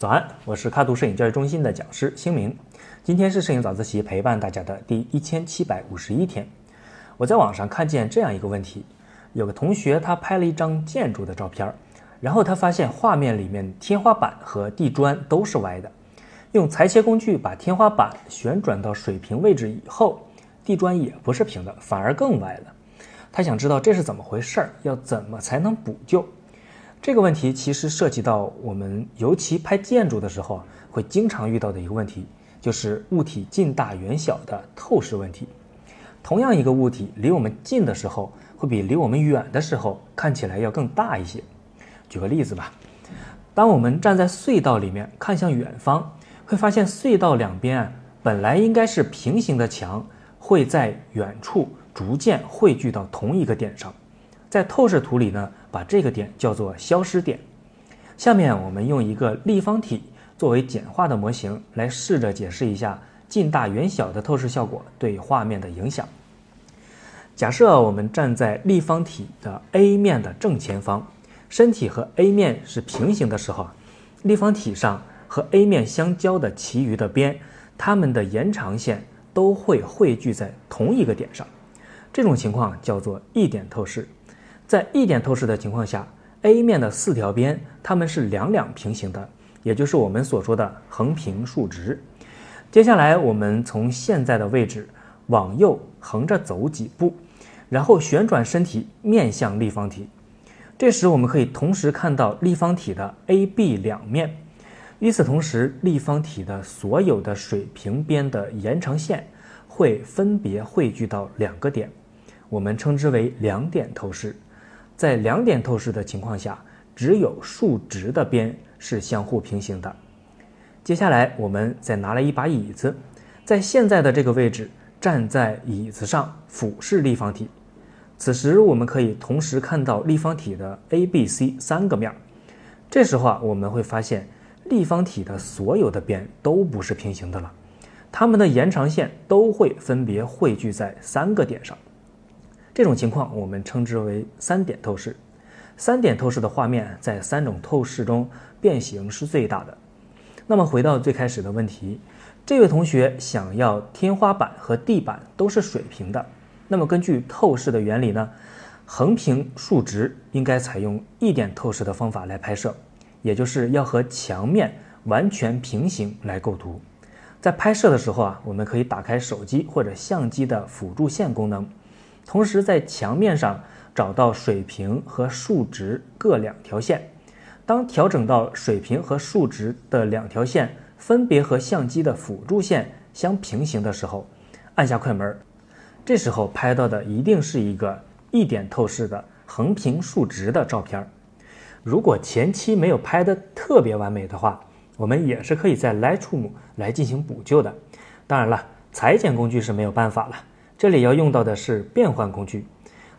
早安，我是咖图摄影教育中心的讲师星明。今天是摄影早自习陪伴大家的第一千七百五十一天。我在网上看见这样一个问题：有个同学他拍了一张建筑的照片，然后他发现画面里面天花板和地砖都是歪的。用裁切工具把天花板旋转到水平位置以后，地砖也不是平的，反而更歪了。他想知道这是怎么回事儿，要怎么才能补救？这个问题其实涉及到我们尤其拍建筑的时候会经常遇到的一个问题。就是物体近大远小的透视问题。同样一个物体离我们近的时候，会比离我们远的时候看起来要更大一些。举个例子吧，当我们站在隧道里面看向远方，会发现隧道两边本来应该是平行的墙，会在远处逐渐汇聚到同一个点上。在透视图里呢，把这个点叫做消失点。下面我们用一个立方体。作为简化的模型来试着解释一下近大远小的透视效果对画面的影响。假设我们站在立方体的 A 面的正前方，身体和 A 面是平行的时候，立方体上和 A 面相交的其余的边，它们的延长线都会汇聚在同一个点上。这种情况叫做一点透视。在一点透视的情况下，A 面的四条边它们是两两平行的。也就是我们所说的横平竖直。接下来，我们从现在的位置往右横着走几步，然后旋转身体面向立方体。这时，我们可以同时看到立方体的 A、B 两面。与此同时，立方体的所有的水平边的延长线会分别汇聚到两个点，我们称之为两点透视。在两点透视的情况下，只有竖直的边。是相互平行的。接下来，我们再拿来一把椅子，在现在的这个位置站在椅子上俯视立方体。此时，我们可以同时看到立方体的 A、B、C 三个面。这时候啊，我们会发现立方体的所有的边都不是平行的了，它们的延长线都会分别汇聚在三个点上。这种情况我们称之为三点透视。三点透视的画面在三种透视中变形是最大的。那么回到最开始的问题，这位同学想要天花板和地板都是水平的。那么根据透视的原理呢，横平竖直应该采用一点透视的方法来拍摄，也就是要和墙面完全平行来构图。在拍摄的时候啊，我们可以打开手机或者相机的辅助线功能，同时在墙面上。找到水平和竖直各两条线，当调整到水平和竖直的两条线分别和相机的辅助线相平行的时候，按下快门。这时候拍到的一定是一个一点透视的横平竖直的照片。如果前期没有拍的特别完美的话，我们也是可以在 Lightroom 来进行补救的。当然了，裁剪工具是没有办法了，这里要用到的是变换工具。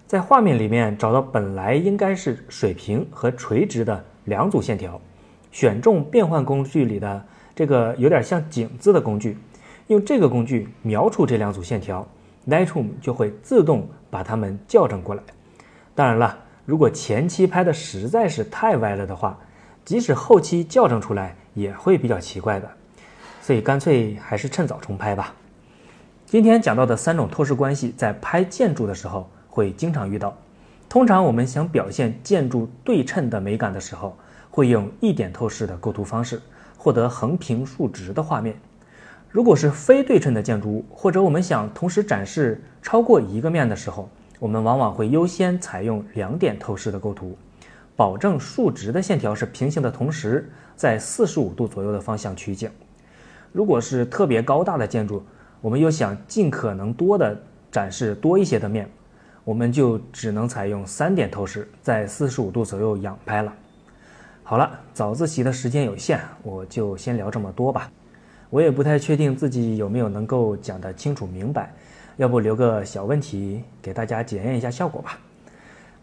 在画面里面找到本来应该是水平和垂直的两组线条，选中变换工具里的这个有点像井字的工具，用这个工具描出这两组线条，Lightroom 就会自动把它们校正过来。当然了，如果前期拍的实在是太歪了的话，即使后期校正出来也会比较奇怪的，所以干脆还是趁早重拍吧。今天讲到的三种透视关系，在拍建筑的时候。会经常遇到。通常我们想表现建筑对称的美感的时候，会用一点透视的构图方式，获得横平竖直的画面。如果是非对称的建筑物，或者我们想同时展示超过一个面的时候，我们往往会优先采用两点透视的构图，保证竖直的线条是平行的同时，在四十五度左右的方向取景。如果是特别高大的建筑，我们又想尽可能多的展示多一些的面。我们就只能采用三点透视，在四十五度左右仰拍了。好了，早自习的时间有限，我就先聊这么多吧。我也不太确定自己有没有能够讲得清楚明白，要不留个小问题给大家检验一下效果吧。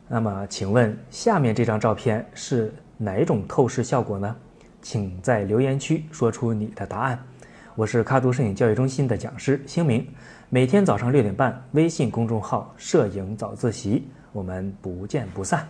那么，请问下面这张照片是哪种透视效果呢？请在留言区说出你的答案。我是咖图摄影教育中心的讲师星明。每天早上六点半，微信公众号“摄影早自习”，我们不见不散。